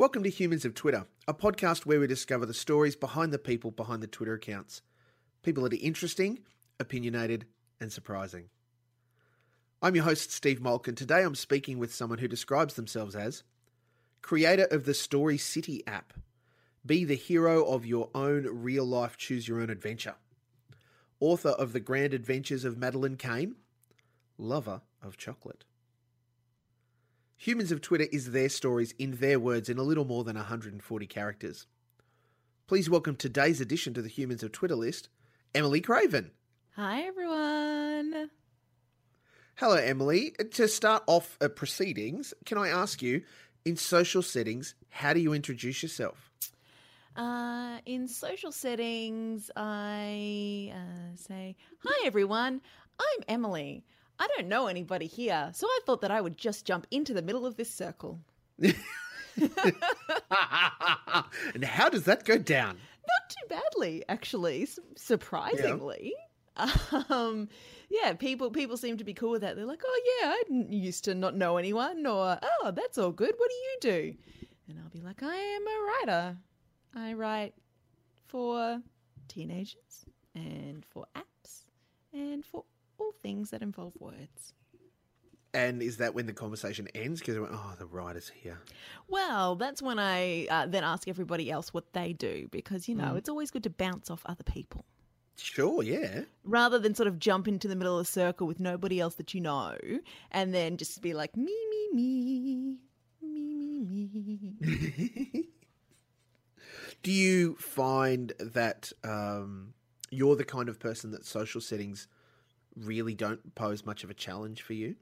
Welcome to Humans of Twitter, a podcast where we discover the stories behind the people behind the Twitter accounts. People that are interesting, opinionated, and surprising. I'm your host, Steve Molk, and today I'm speaking with someone who describes themselves as creator of the Story City app. Be the hero of your own real life choose your own adventure. Author of The Grand Adventures of Madeline Kane, lover of chocolate. Humans of Twitter is their stories in their words in a little more than 140 characters. Please welcome today's addition to the Humans of Twitter list, Emily Craven. Hi, everyone. Hello, Emily. To start off uh, proceedings, can I ask you, in social settings, how do you introduce yourself? Uh, in social settings, I uh, say, Hi, everyone. I'm Emily. I don't know anybody here, so I thought that I would just jump into the middle of this circle. and how does that go down? Not too badly, actually, surprisingly. Um, yeah, people people seem to be cool with that. They're like, "Oh yeah, I used to not know anyone," or "Oh, that's all good. What do you do?" And I'll be like, "I am a writer. I write for teenagers and for apps and for all things that involve words." And is that when the conversation ends? Because oh, the writer's here. Well, that's when I uh, then ask everybody else what they do because you know it's always good to bounce off other people. Sure, yeah. rather than sort of jump into the middle of the circle with nobody else that you know and then just be like me me me me me me Do you find that um, you're the kind of person that social settings really don't pose much of a challenge for you?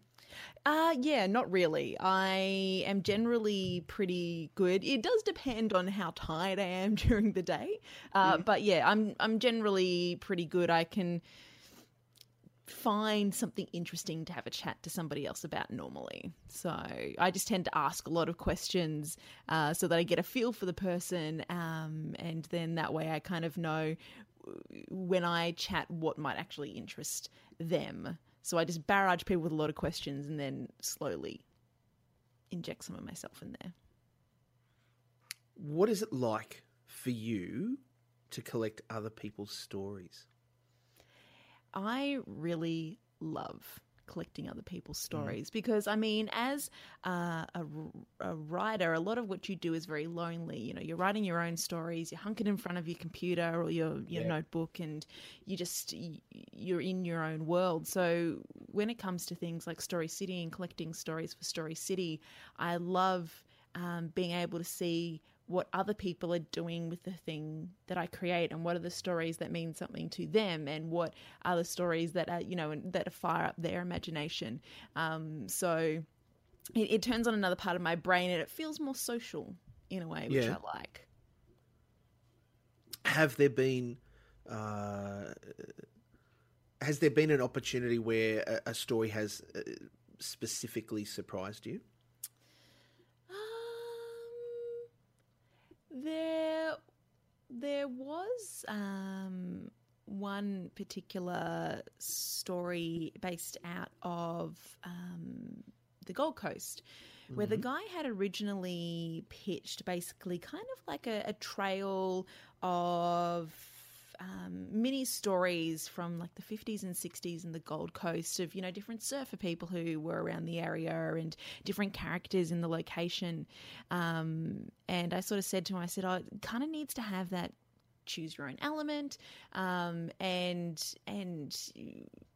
uh yeah not really. I am generally pretty good. It does depend on how tired i am during the day. Uh but yeah i'm i'm generally pretty good. I can find something interesting to have a chat to somebody else about normally. So I just tend to ask a lot of questions uh, so that I get a feel for the person, um, and then that way I kind of know when I chat what might actually interest them. So I just barrage people with a lot of questions and then slowly inject some of myself in there. What is it like for you to collect other people's stories? I really love collecting other people's stories because I mean, as uh, a, a writer, a lot of what you do is very lonely. You know, you're writing your own stories, you're hunkered in front of your computer or your your notebook, and you just you're in your own world. So when it comes to things like Story City and collecting stories for Story City, I love um, being able to see what other people are doing with the thing that I create and what are the stories that mean something to them and what are the stories that are, you know, that fire up their imagination. Um, so it, it turns on another part of my brain and it feels more social in a way, which Yeah. I like. Have there been uh, has there been an opportunity where a, a story has uh, specifically surprised you? There, there was um, one particular story based out of um, the Gold Coast, where the guy had originally pitched basically kind of like a, a trail of um, mini stories from like the 50s and 60s in the Gold Coast of, you know, different surfer people who were around the area and different characters in the location. Um, and I sort of said to him, I said, oh, it kind of needs to have that choose your own element um, and and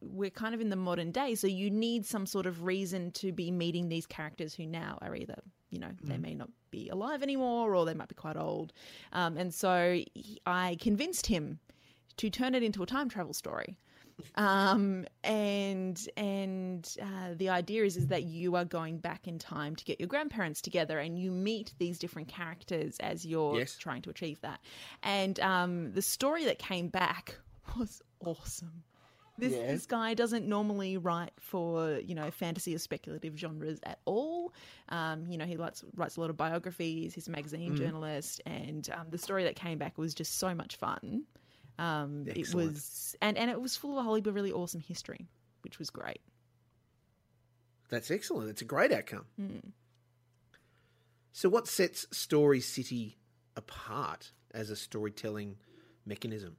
we're kind of in the modern day so you need some sort of reason to be meeting these characters who now are either you know they may not be alive anymore or they might be quite old um, and so he, i convinced him to turn it into a time travel story um, and and uh, the idea is is that you are going back in time to get your grandparents together, and you meet these different characters as you're Yes. trying to achieve that. And um, the story that came back was awesome. This, Yeah. this guy doesn't normally write for you know fantasy or speculative genres at all. Um, you know he writes writes a lot of biographies. He's a magazine journalist, and um, the story that came back was just so much fun. Um, it was and and it was full of a whole heap of really awesome history, which was great. That's excellent. It's a great outcome. So, what sets Story City apart as a storytelling mechanism?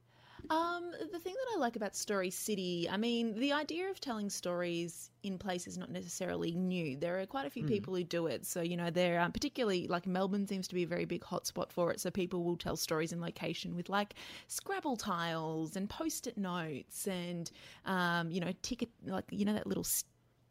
Um, the thing that I like about Story City, I mean, the idea of telling stories in place is not necessarily new. There are quite a few Hmm. people who do it. So, you know, there, um, particularly like Melbourne seems to be a very big hotspot for it. So people will tell stories in location with like Scrabble tiles and post-it notes and, um, you know, ticket, like, you know, that little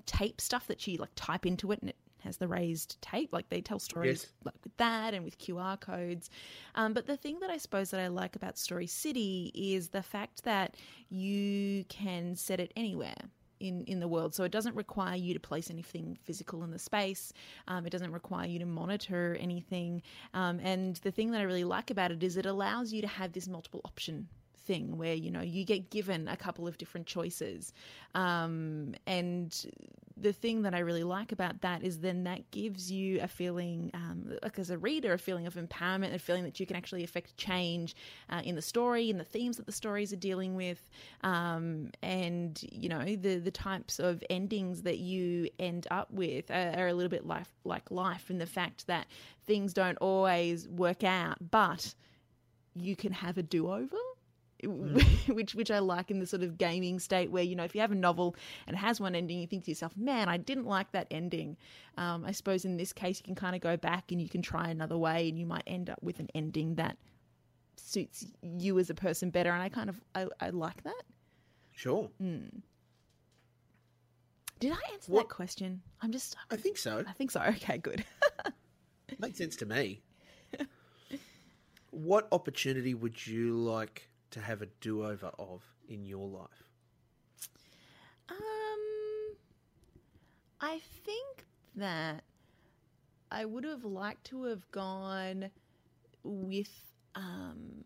tape stuff that you like type into it and it has the raised tape. Like they tell stories Yes. like with that and with QR codes. Um, but the thing that I suppose that I like about Story City is the fact that you can set it anywhere. In, in the world. So it doesn't require you to place anything physical in the space. Um, it doesn't require you to monitor anything. Um, and the thing that I really like about it is it allows you to have this multiple option thing where you know you get given a couple of different choices. Um, and the thing that i really like about that is then that gives you a feeling um, like as a reader a feeling of empowerment a feeling that you can actually affect change uh, in the story in the themes that the stories are dealing with. Um, and you know the the types of endings that you end up with are, are a little bit life like life in the fact that things don't always work out but you can have a do-over which which I like in the sort of gaming state where you know if you have a novel and it has one ending you think to yourself man I didn't like that ending. Um, I suppose in this case you can kind of go back and you can try another way and you might end up with an ending that suits you as a person better and I kind of I, I like that. Sure. did I answer What- that question? I'm just I think so. I think so. Okay good. Makes sense to me. what opportunity would you like to have a do over of in your life? Um, I think that I would have liked to have gone with um,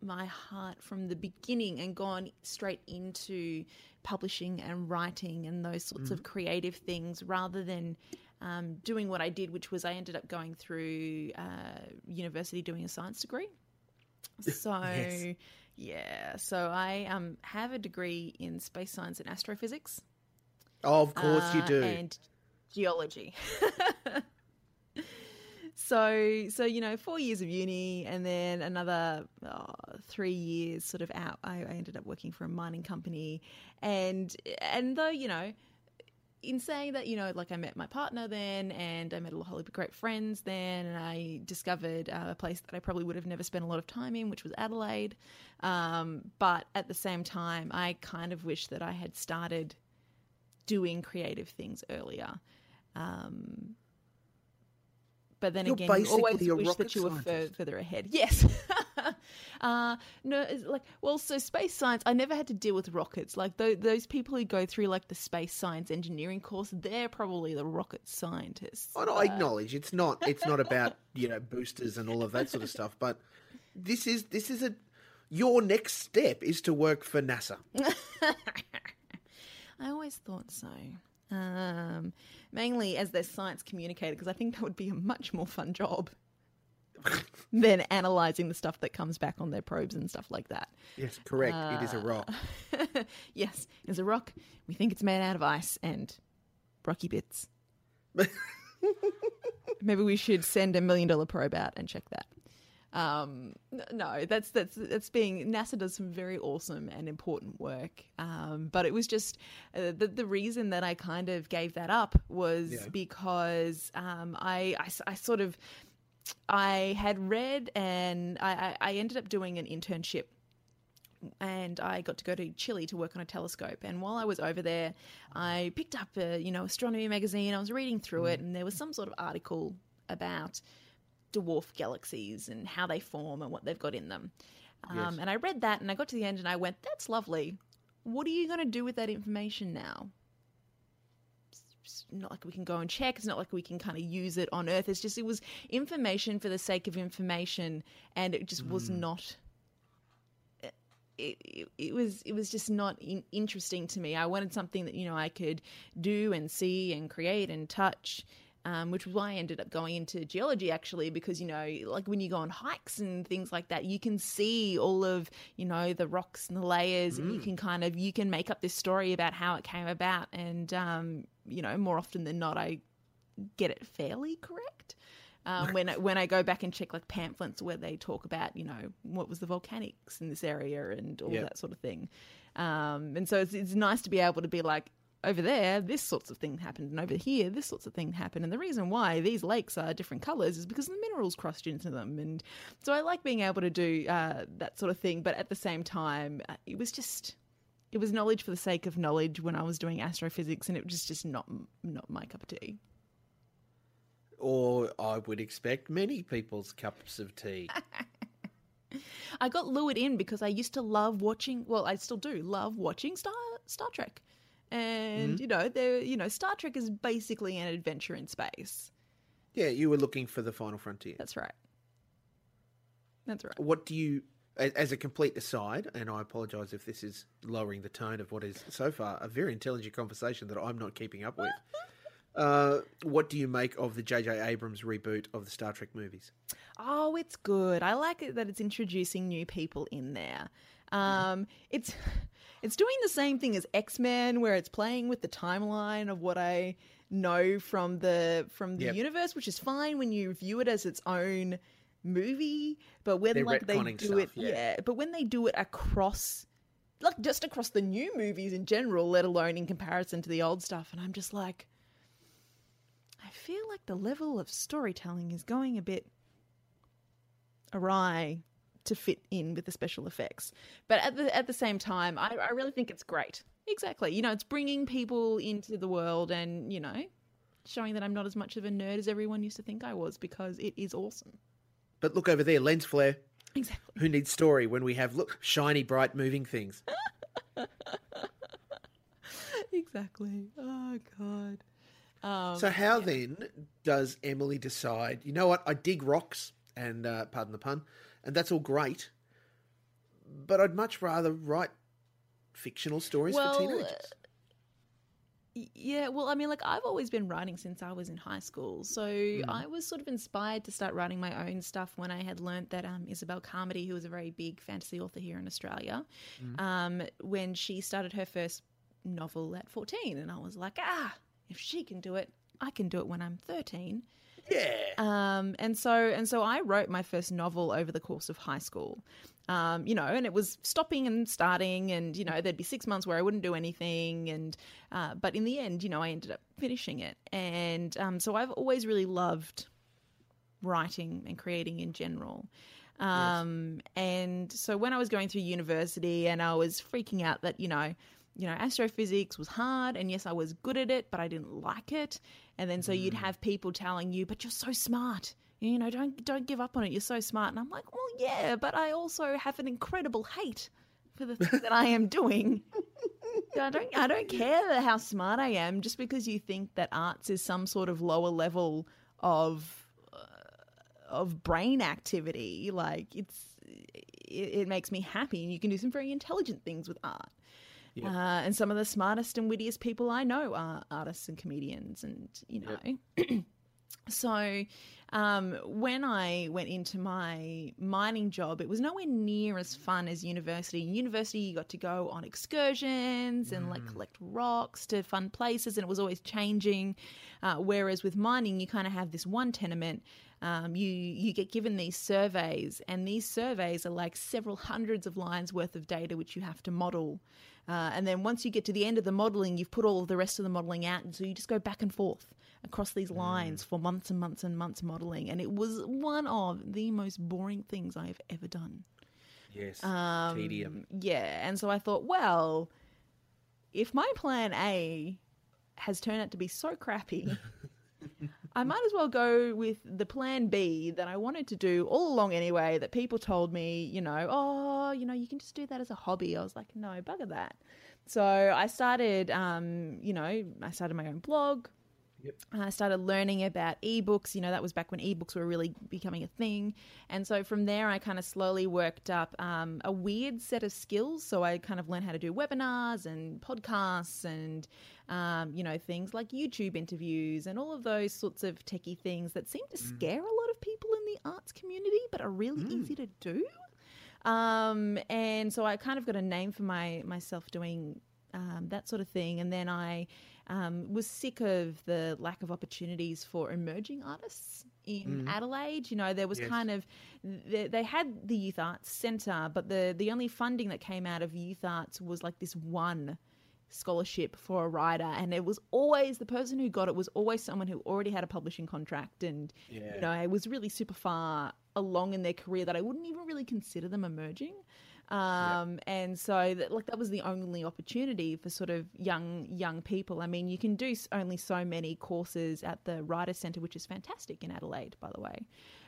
my heart from the beginning and gone straight into publishing and writing and those sorts of creative things rather than um, doing what I did, which was I ended up going through uh, university doing a science degree. So, Yes. yeah, so I um, have a degree in space science and astrophysics. Oh, of course you uh, do. And geology. so, so you know, four years of uni, and then another oh, three years sort of out. I, I ended up working for a mining company, and and though you know. In saying that, you know, like I met my partner then, and I met a whole heap of great friends then, and I discovered uh, a place that I probably would have never spent a lot of time in, which was Adelaide. Um, but at the same time, I kind of wish that I had started doing creative things earlier. Um, but then You're again, you always wish that you were fur- further ahead. Yes. uh, no, like well, so space science. I never had to deal with rockets. Like th- those people who go through like the space science engineering course, they're probably the rocket scientists. I, I acknowledge it's not it's not about you know boosters and all of that sort of stuff, but this is this is a your next step is to work for NASA. I always thought so. Um, mainly as their science communicator, because I think that would be a much more fun job than analyzing the stuff that comes back on their probes and stuff like that. Yes, correct. it is a rock. yes, it's a rock. We think it's made out of ice and rocky bits. Maybe we should send a million dollar probe out and check that. Um, no, that's that's that's being NASA does some very awesome and important work. Um, but it was just uh, the the reason that I kind of gave that up was Yeah. because um, I, I I sort of I had read and I, I ended up doing an internship and I got to go to Chile to work on a telescope. And while I was over there, I picked up a you know astronomy magazine. I was reading through it, and there was some sort of article about dwarf galaxies and how they form and what they've got in them. Um, Yes. And I read that, and I got to the end, and I went, "That's lovely. What are you going to do with that information now?" It's not like we can go and check. It's not like we can kind of use it on Earth. It's just it was information for the sake of information, and it just was mm. not uh, it, it, it was it was just not in, interesting to me. I wanted something that you know I could do and see and create and touch, um, which was why I ended up going into geology actually because you know like when you go on hikes and things like that, you can see all of you know the rocks and the layers, and you can kind of you can make up this story about how it came about, and um, you know more often than not, I get it fairly correct. Um, when I, when I go back and check like pamphlets where they talk about you know what was the volcanics in this area and all Yep. that sort of thing, um, and so it's, it's nice to be able to be like over there this sorts of thing happened and over here this sorts of thing happened and the reason why these lakes are different colors is because the minerals crushed into them and so I like being able to do uh, that sort of thing but at the same time uh, it was just it was knowledge for the sake of knowledge when I was doing astrophysics, and it was just not not my cup of tea. Or I would expect many people's cups of tea. I got lured in because I used to love watching. Well, I still do love watching Star Star Trek, and you know, there you know, Star Trek is basically an adventure in space. yeah, you were looking for the final frontier. That's right. That's right. What do you, as a complete aside, and I apologise if this is lowering the tone of what is so far a very intelligent conversation that I'm not keeping up with. Uh, what do you make of the J.J. Abrams reboot of the Star Trek movies? Oh, it's good. I like it that it's introducing new people in there. Um, it's it's doing the same thing as X Men, where it's playing with the timeline of what I know from the from the Yep. universe, which is fine when you view it as its own movie. But when They're like they do stuff, it, yeah. But when they do it across. Like just across the new movies in general, let alone in comparison to the old stuff, and I'm just like, I feel like the level of storytelling is going a bit awry to fit in with the special effects. But at the at the same time, I, I really think it's great. Exactly. You know, it's bringing people into the world and, you know, showing that I'm not as much of a nerd as everyone used to think I was because it is awesome. But look over there, lens flare. Exactly. Who needs story when we have look shiny, bright, moving things? Exactly. Oh god. Um, So how then does Emily decide? You know what? I dig rocks, and uh, pardon the pun, and that's all great. But I'd much rather write fictional stories Well, for teenagers. Yeah, well, I mean, like I've always been writing since I was in high school, so I was sort of inspired to start writing my own stuff when I had learnt that um, Isobelle Carmody, who was a very big fantasy author here in Australia, um, when she started her first novel at fourteen, and I was like, ah, if she can do it, I can do it when I'm thirteen. Yeah. Um, and so and so I wrote my first novel over the course of high school. Um, you know, and it was stopping and starting, and you know, there'd be six months where I wouldn't do anything, and uh, but in the end, you know, I ended up finishing it, and um, so I've always really loved writing and creating in general. Um, and so when I was going through university, and I was freaking out that you know, you know, astrophysics was hard, and yes, I was good at it, but I didn't like it. And then so you'd have people telling you, "But you're so smart." You know, don't don't give up on it. You're so smart. And I'm like, well, yeah, but I also have an incredible hate for the thing that I am doing. I don't I don't care how smart I am just because you think that arts is some sort of lower level of uh, of brain activity. Like it's it, it makes me happy, and you can do some very intelligent things with art. Uh, and some of the smartest and wittiest people I know are artists and comedians, and you know. so, um, when I went into my mining job, it was nowhere near as fun as university. In university, you got to go on excursions and like collect rocks to fun places, and it was always changing. Uh, whereas with mining, you kind of have this one tenement. Um, you you get given these surveys, and these surveys are like several hundreds of lines worth of data which you have to model. Uh, and then once you get to the end of the modeling, you've put all of the rest of the modeling out, and so you just go back and forth across these lines for months and months and months modeling. And it was one of the most boring things I have ever done. Yes. Um, Tedium. Yeah, and so I thought, well, if my plan A has turned out to be so crappy, I might as well go with the plan B that I wanted to do all along anyway. That people told me, you know, oh, you know, you can just do that as a hobby. I was like, no, bugger that. So I started, um, you know, I started my own blog. Yep. I started learning about ebooks. You know, that was back when ebooks were really becoming a thing. And so from there, I kind of slowly worked up um, a weird set of skills. So I kind of learned how to do webinars and podcasts and, um, you know, things like YouTube interviews and all of those sorts of techie things that seem to scare a lot of people in the arts community, but are really easy to do. Um, and so I kind of got a name for my myself doing um, that sort of thing. And then I um, was sick of the lack of opportunities for emerging artists in Adelaide. You know, there was Yes. kind of they, they had the youth arts centre, but the the only funding that came out of youth arts was like this one scholarship for a writer and it was always the person who got it was always someone who already had a publishing contract and Yeah. you know it was really super far along in their career that I wouldn't even really consider them emerging. Um and so that like that was the only opportunity for sort of young young people. I mean you can do only so many courses at the writer center which is fantastic in adelaide by the way.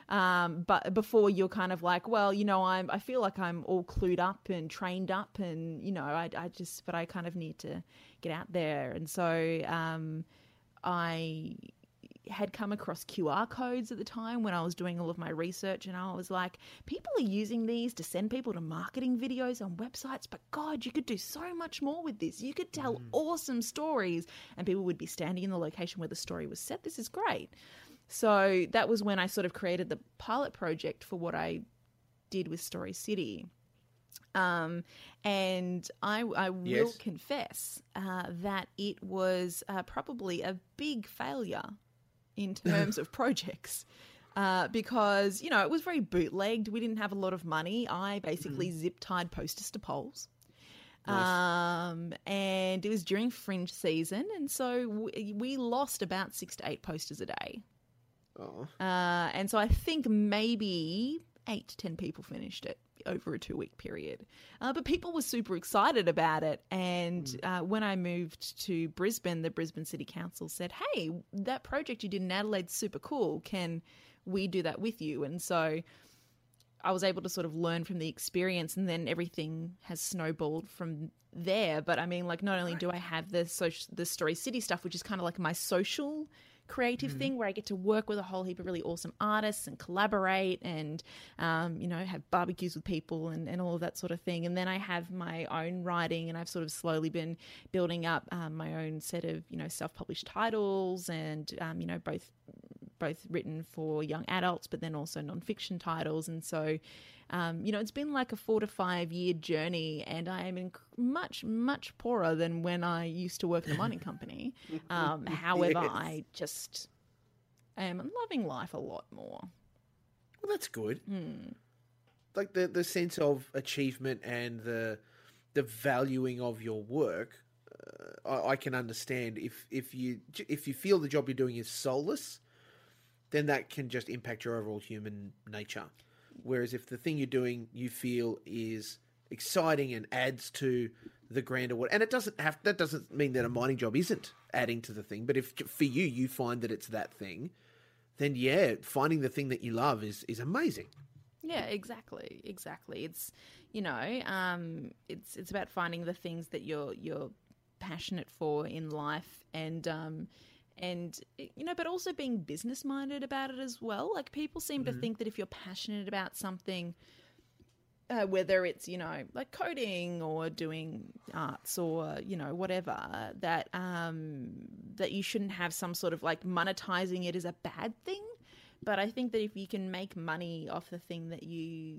Um but before you're kind of like well you know i'm i feel like i'm all clued up and trained up and you know i, I just but i kind of need to get out there. And so um i had come across QR codes at the time when I was doing all of my research, and I was like, people are using these to send people to marketing videos on websites, but God, you could do so much more with this. You could tell awesome stories, and people would be standing in the location where the story was set. This is great. So that was when I sort of created the pilot project for what I did with Story City. Um, and I, I will Yes. confess uh, that it was uh, probably a big failure in terms of projects. Uh, because you know it was very bootlegged. We didn't have a lot of money. I basically zip tied posters to poles, um, and it was during Fringe season, and so we, we lost about six to eight posters a day. Oh. Uh, and so I think maybe eight to ten people finished it over a two week period. Uh, but people were super excited about it. And uh, when I moved to Brisbane, the Brisbane City Council said, hey, that project you did in Adelaide's super cool. Can we do that with you? And so I was able to sort of learn from the experience, and then everything has snowballed from there. But I mean, like, not only do I have the social, the Story City stuff, which is kind of like my social creative thing where I get to work with a whole heap of really awesome artists and collaborate and, um, you know, have barbecues with people and, and all of that sort of thing. And then I have my own writing, and I've sort of slowly been building up um, my own set of, you know, self published titles and, um, you know, both both written for young adults, but then also nonfiction titles. And so, um, you know, it's been like a four to five year journey, and I am inc- much, much poorer than when I used to work in a mining company. Um, however, Yes. I just am loving life a lot more. Well, that's good. Hmm. Like the the sense of achievement and the the valuing of your work. Uh, I, I can understand if if you if you feel the job you're doing is soulless, then that can just impact your overall human nature. Whereas if the thing you're doing you feel is exciting and adds to the grander what, and it doesn't have that doesn't mean that a mining job isn't adding to the thing. But if for you you find that it's that thing, then yeah, finding the thing that you love is is amazing. Yeah, exactly, exactly. It's you know, um, it's it's about finding the things that you're you're passionate for in life, and um, and you know, but also being business minded about it as well. Like people seem to think that if you're passionate about something, uh, whether it's you know like coding or doing arts or you know whatever that um that you shouldn't have some sort of like monetizing it is a bad thing but i think that if you can make money off the thing that you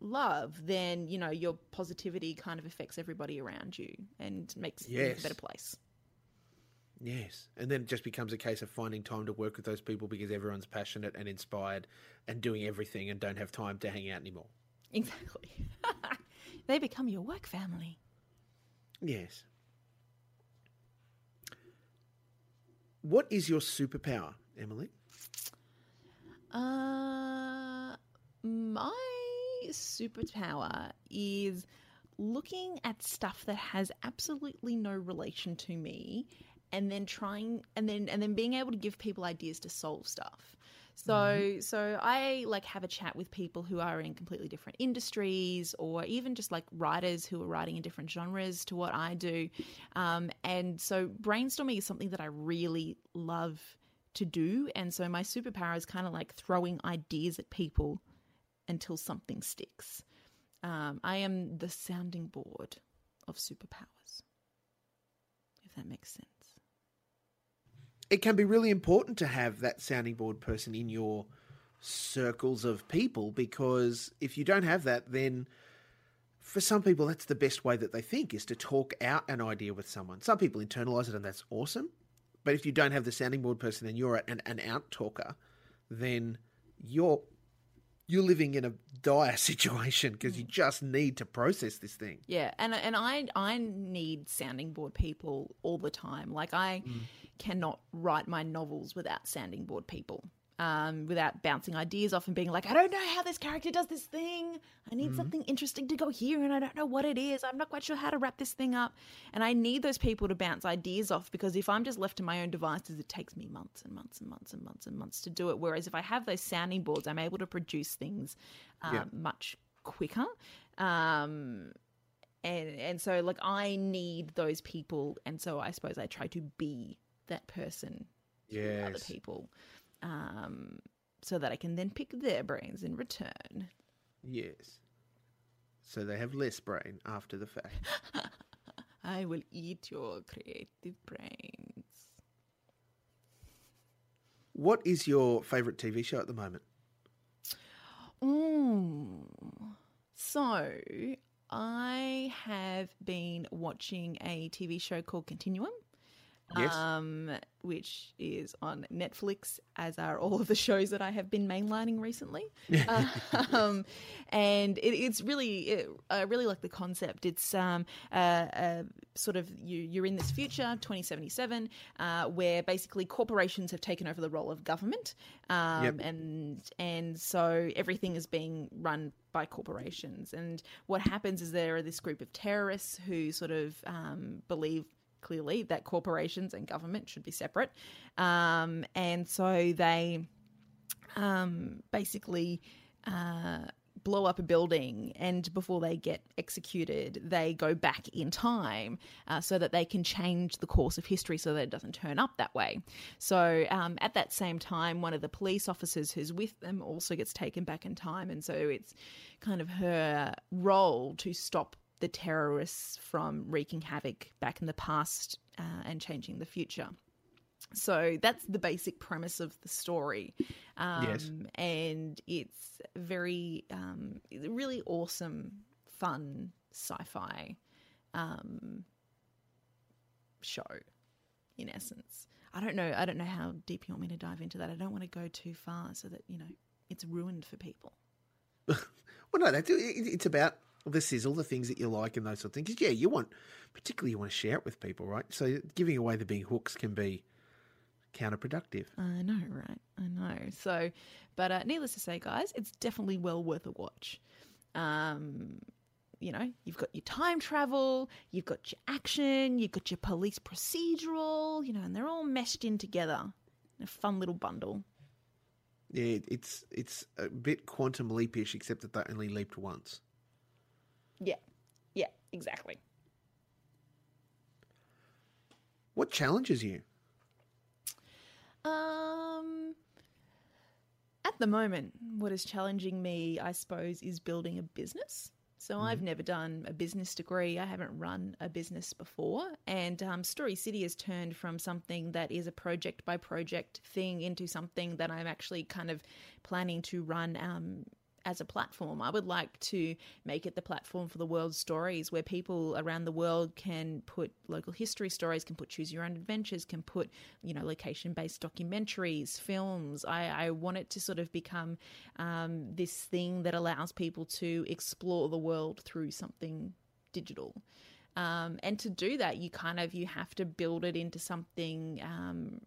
love then you know your positivity kind of affects everybody around you and makes Yes. a better place Yes, and then it just becomes a case of finding time to work with those people because everyone's passionate and inspired and doing everything and don't have time to hang out anymore. exactly they become your work family Yes. What is your superpower, Emily? Uh, my superpower is looking at stuff that has absolutely no relation to me and then trying and then and then being able to give people ideas to solve stuff. So so I like have a chat with people who are in completely different industries or even just like writers who are writing in different genres to what I do. Um, and so brainstorming is something that I really love to do. And so my superpower is kind of like throwing ideas at people until something sticks. Um, I am the sounding board of superpowers, if that makes sense. It can be really important to have that sounding board person in your circles of people because if you don't have that, then for some people, that's the best way that they think is to talk out an idea with someone. Some people internalize it and that's awesome. But if you don't have the sounding board person and you're an, an out talker, then you're you're living in a dire situation because you mm. just need to process this thing. Yeah, and and I I need sounding board people all the time. Like I mm. cannot write my novels without sounding board people. Um, without bouncing ideas off and being like, I don't know how this character does this thing. I need something interesting to go here, and I don't know what it is. I'm not quite sure how to wrap this thing up. And I need those people to bounce ideas off because if I'm just left to my own devices, it takes me months and months and months and months and months to do it. Whereas if I have those sounding boards, I'm able to produce things um, Yeah. much quicker. Um, and and so like I need those people, and so I suppose I try to be that person for other people, um, so that I can then pick their brains in return. Yes. So they have less brain after the fact. I will eat your creative brains. What is your favourite TV show at the moment? Mm. So I have been watching a TV show called Continuum. Yes. Um, which is on Netflix, as are all of the shows that I have been mainlining recently. um, and it, it's really, it, I really like the concept. It's um, uh, uh, sort of you, you're in this future, 2077, uh, where basically corporations have taken over the role of government, um, Yep. and and so everything is being run by corporations. And what happens is there are this group of terrorists who sort of um, believe clearly that corporations and government should be separate, um, and so they um, basically uh, blow up a building, and before they get executed, they go back in time uh, so that they can change the course of history so that it doesn't turn up that way. So um, at that same time, one of the police officers who's with them also gets taken back in time, and so it's kind of her role to stop the terrorists from wreaking havoc back in the past uh, and changing the future. So that's the basic premise of the story. Um, Yes. And it's very, um, really awesome, fun sci fi um, show, in essence. I don't know. I don't know how deep you want me to dive into that. I don't want to go too far so that, you know, it's ruined for people. Well, no, that's, it, it's about the sizzle, the things that you like, and those sort of things. yeah, you want, particularly, you want to share it with people, right? So giving away the big hooks can be counterproductive. I know, right? I know. So, but uh, needless to say, guys, it's definitely well worth a watch. Um, you know, you've got your time travel, you've got your action, you've got your police procedural, you know, and they're all meshed in together in a fun little bundle. Yeah, it's it's a bit quantum leapish, except that they only leaped once. Yeah, yeah, exactly. What challenges you? Um, at the moment, what is challenging me, I suppose, is building a business. So I've never done a business degree. I haven't run a business before, and um, Story City has turned from something that is a project by project thing into something that I'm actually kind of planning to run um, as a platform. I would like to make it the platform for the world's stories where people around the world can put local history stories, can put choose your own adventures, can put, you know, location based documentaries, films. I, I want it to sort of become um, this thing that allows people to explore the world through something digital. Um, and to do that, you kind of you have to build it into something um,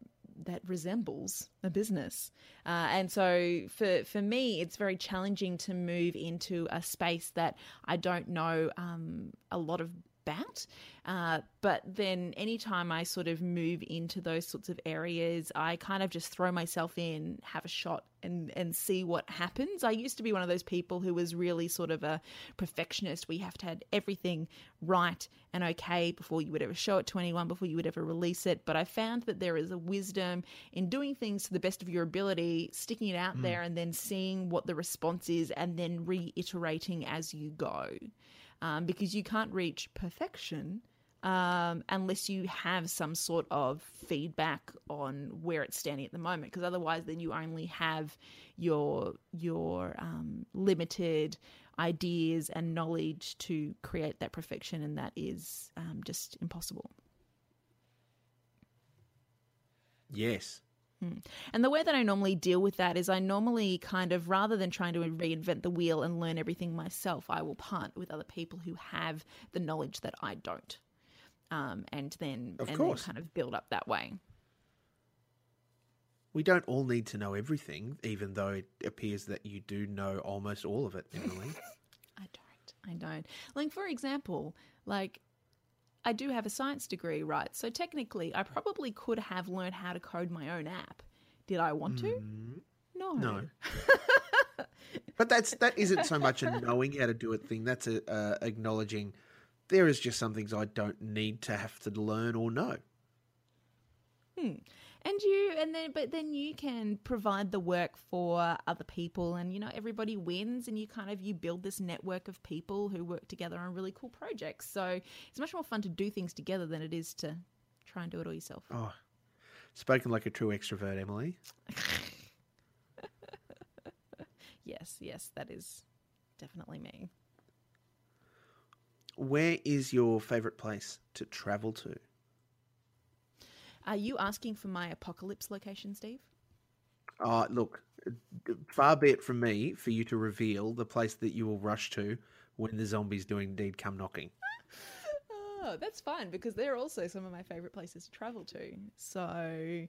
that resembles a business. Uh, and so for for me, it's very challenging to move into a space that I don't know um, a lot of about. Uh, but then anytime I sort of move into those sorts of areas, I kind of just throw myself in, have a shot, and and see what happens. I used to be one of those people who was really sort of a perfectionist. We have to have everything right and okay before you would ever show it to anyone, before you would ever release it. But I found that there is a wisdom in doing things to the best of your ability, sticking it out there, and then seeing what the response is, and then reiterating as you go um, because you can't reach perfection um, unless you have some sort of feedback on where it's standing at the moment. Because otherwise, then you only have your your um, limited ideas and knowledge to create that perfection, and that is um, just impossible. Yes, And the way that I normally deal with that is I normally kind of, rather than trying to reinvent the wheel and learn everything myself, I will punt with other people who have the knowledge that I don't. Um, and then Of and course. then kind of build up that way. We don't all need to know everything, even though it appears that you do know almost all of it, Emily. I don't. I don't. Like for example, like I do have a science degree, right? So technically, I probably could have learned how to code my own app. Did I want to? No. no. but that's that isn't so much a knowing how to do it thing. That's a uh, acknowledging there is just some things I don't need to have to learn or know. And you, and then, but then you can provide the work for other people, and you know everybody wins, and you kind of you build this network of people who work together on really cool projects. So it's much more fun to do things together than it is to try and do it all yourself. Oh, spoken like a true extrovert, Emily. Yes, yes, that is definitely me. Where is your favourite place to travel to? Are you asking for my apocalypse location, Steve? Uh, look, far be it from me for you to reveal the place that you will rush to when the zombies do indeed come knocking. Oh, that's fine because they're also some of my favorite places to travel to. So,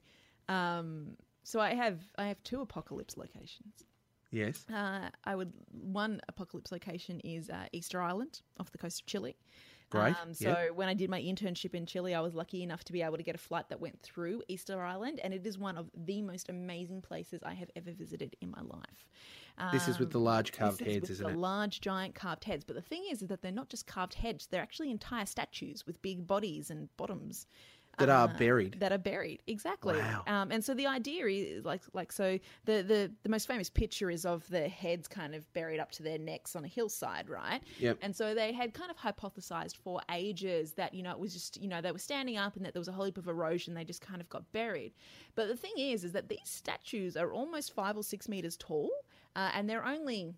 um, so I have I have two apocalypse locations. Yes. Uh, I would one apocalypse location is uh, Easter Island off the coast of Chile. Great, Um, so yeah. when I did my internship in Chile, I was lucky enough to be able to get a flight that went through Easter Island, and it is one of the most amazing places I have ever visited in my life. This is with the Um, large carved this is heads, with isn't the it? large, giant carved heads. But the thing is, is that they're not just carved heads; they're actually entire statues with big bodies and bottoms That are uh, buried. That are buried, exactly. Wow. Um, and so the idea is like, like so the, the the most famous picture is of the heads kind of buried up to their necks on a hillside, right? Yep. And so they had kind of hypothesized for ages that you know it was just you know they were standing up and that there was a whole heap of erosion. They just kind of got buried. But the thing is, is that these statues are almost five or six meters tall, uh, and they're only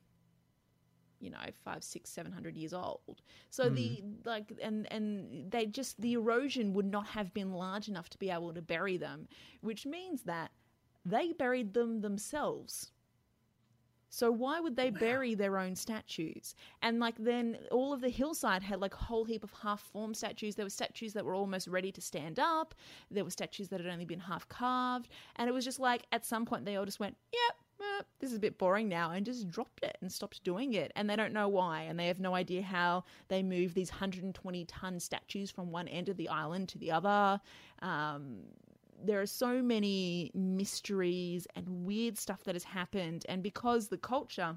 you know five six seven hundred years old so the mm. like and and they just the erosion would not have been large enough to be able to bury them which means that they buried them themselves so why would they bury their own statues? And like then all of the hillside had like a whole heap of half formed statues. There were statues that were almost ready to stand up. There were statues that had only been half carved. And it was just like at some point they all just went, Yep, eh, this is a bit boring now and just dropped it and stopped doing it. And they don't know why. And they have no idea how they move these 120 ton statues from one end of the island to the other. Um, there are so many mysteries and weird stuff that has happened. And because the culture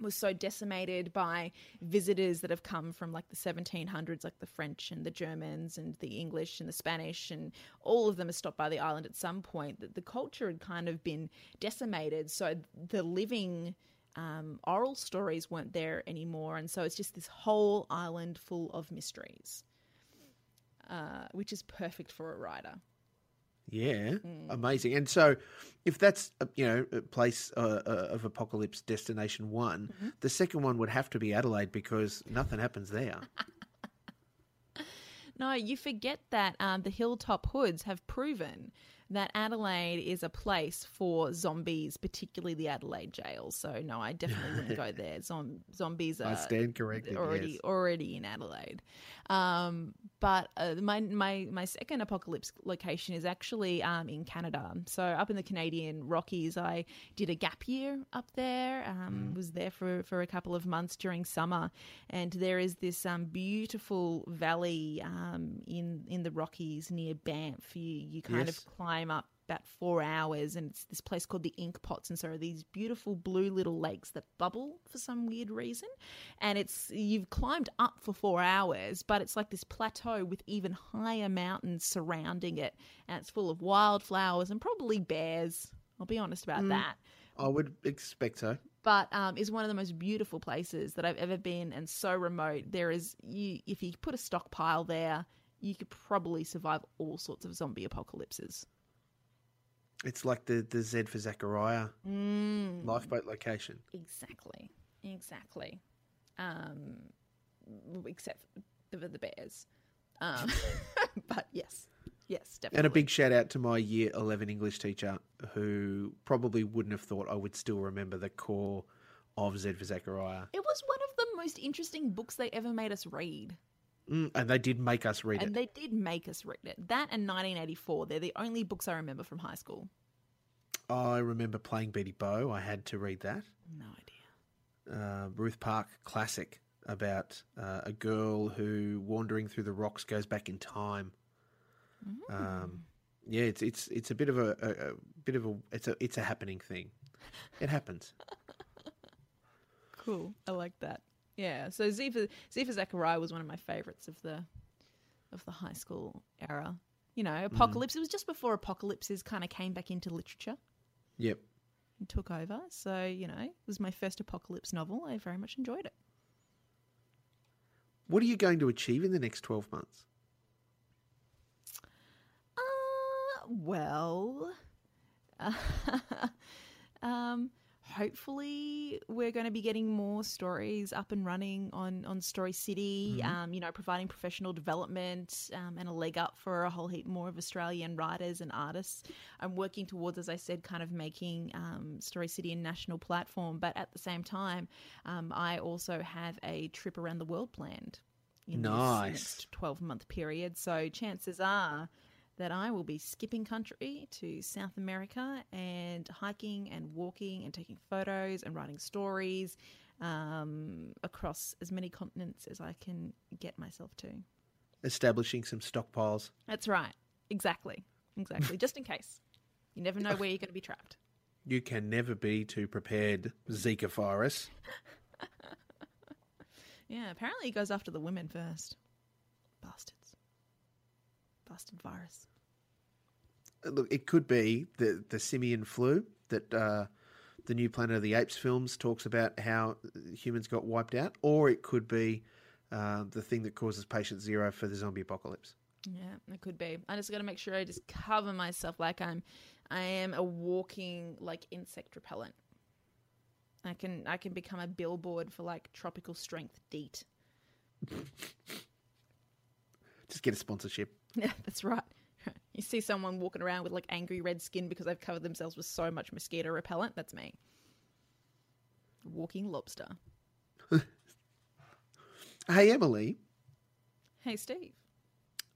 was so decimated by visitors that have come from like the 1700s, like the French and the Germans and the English and the Spanish, and all of them are stopped by the island at some point. That the culture had kind of been decimated. So the living um, oral stories weren't there anymore. And so it's just this whole island full of mysteries, uh, which is perfect for a writer. Yeah, Mm. amazing. And so, if that's uh, you know a place uh, uh, of apocalypse destination one, Mm-hmm. the second one would have to be Adelaide because nothing happens there. No, you forget that um, the Hilltop Hoods have proven that Adelaide is a place for zombies, particularly the Adelaide jail. So no, I definitely wouldn't go there. Zom- zombies I are stand corrected. already yes. already in Adelaide. Um, but uh, my my my second apocalypse location is actually um, in Canada. So up in the Canadian Rockies, I did a gap year up there. Um, Was there for for a couple of months during summer, and there is this um, beautiful valley um, in in the Rockies near Banff. You you kind Yes. of climb up about four hours and it's this place called the ink pots and so are these beautiful blue little lakes that bubble for some weird reason and it's you've climbed up for four hours but it's like this plateau with even higher mountains surrounding it and it's full of wildflowers and probably bears i'll be honest about that I would expect so. but um, is one of the most beautiful places that I've ever been, and so remote. There is you if you put a stockpile there, you could probably survive all sorts of zombie apocalypses. It's like the the Z for Zachariah Mm. lifeboat location. Exactly, exactly. Um, except for the, the bears. Um, but yes, Yes, definitely. And a big shout out to my year 11 English teacher who probably wouldn't have thought I would still remember the core of Z for Zachariah. It was one of the most interesting books they ever made us read. Mm, and they did make us read And it. And they did make us read it. That and 1984. They're the only books I remember from high school. I remember playing Beatie Bow. I had to read that. No idea. Uh, Ruth Park classic about uh, a girl who, wandering through the rocks, goes back in time. Um, yeah, it's it's it's a bit of a, a, a bit of a it's a it's a happening thing. It happens. Cool. I like that. Yeah. So Z for, Z for Zachariah was one of my favorites of the of the high school era. You know, Apocalypse. It was just before Apocalypses kind of came back into literature Yep. and took over. So you know, it was my first Apocalypse novel. I very much enjoyed it. What are you going to achieve in the next twelve months? Uh, well, um, hopefully we're going to be getting more stories up and running on on Story City. Um, you know, providing professional development um, and a leg up for a whole heap more of Australian writers and artists. I'm working towards, as I said, kind of making um, Story City a national platform. But at the same time, um, I also have a trip around the world planned. In Nice. this next 12 month period. So chances are that I will be skipping country to South America and hiking and walking and taking photos and writing stories um, across as many continents as I can get myself to. Establishing some stockpiles. That's right. Exactly. Exactly. Just in case. You never know where you're going to be trapped. You can never be too prepared, Zika virus. Yeah, apparently he goes after the women first. Bastards. Bastard virus. Uh, Look, it could be the the simian flu that uh, the new Planet of the Apes films talks about how humans got wiped out, or it could be uh, the thing that causes patient zero for the zombie apocalypse. Yeah, it could be. I just got to make sure I just cover myself like I'm, I am a walking like insect repellent. I can I can become a billboard for like tropical strength DEET. Just get a sponsorship. Yeah, that's right. You see someone walking around with like angry red skin because they've covered themselves with so much mosquito repellent. That's me. Walking lobster. Hey, Emily. Hey, Steve.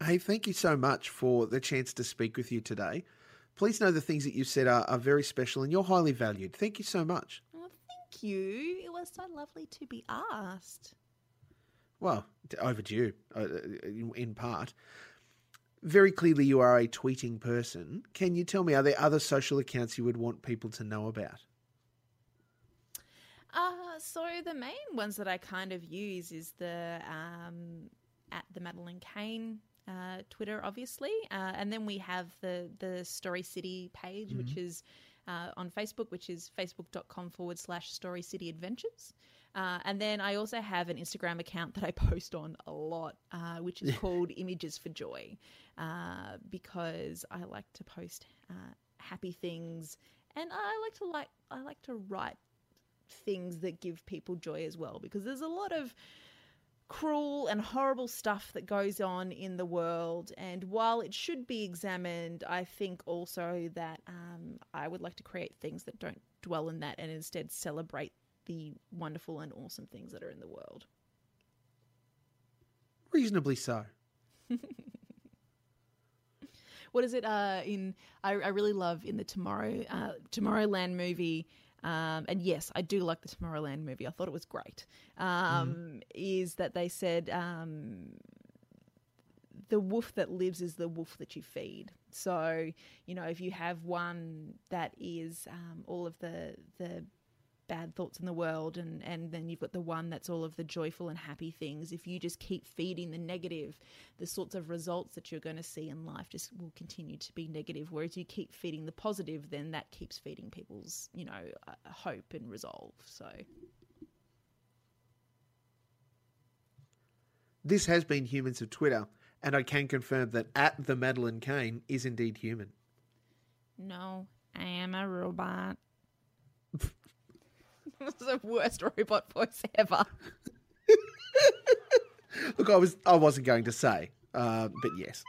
Hey, thank you so much for the chance to speak with you today. Please know the things that you said are, are very special and you're highly valued. Thank you so much. Oh, thank you. It was so lovely to be asked. Well, overdue, uh, in, in part. Very clearly, you are a tweeting person. Can you tell me, are there other social accounts you would want people to know about? Uh, so the main ones that I kind of use is the um, at the Madeline Kane uh, Twitter, obviously, uh, and then we have the the Story City page, which is uh, on Facebook, which is facebook.com forward slash Story City Adventures. Uh, and then I also have an Instagram account that I post on a lot, uh, which is called Images for Joy, uh, because I like to post uh, happy things, and I like to like I like to write things that give people joy as well because there's a lot of cruel and horrible stuff that goes on in the world. And while it should be examined i think also that um, i would like to create things that don't dwell in that and instead celebrate the wonderful and awesome things that are in the world Reasonably so. what is it uh in i, I really love in the tomorrow uh tomorrowland movie um, and yes, I do like the Tomorrowland movie. I thought it was great. Um, Is that they said um, the wolf that lives is the wolf that you feed. So you know, if you have one that is um, all of the the bad thoughts in the world and and then you've got the one that's all of the joyful and happy things. If you just keep feeding the negative the sorts of results that you're going to see in life just will continue to be negative. Whereas you keep feeding the positive then that keeps feeding people's you know uh, hope and resolve so. This has been Humans of Twitter, and I can confirm that at the Madeline Kane is indeed human. no i am a robot That's the worst robot voice ever Look, I was I wasn't going to say, uh, but yes.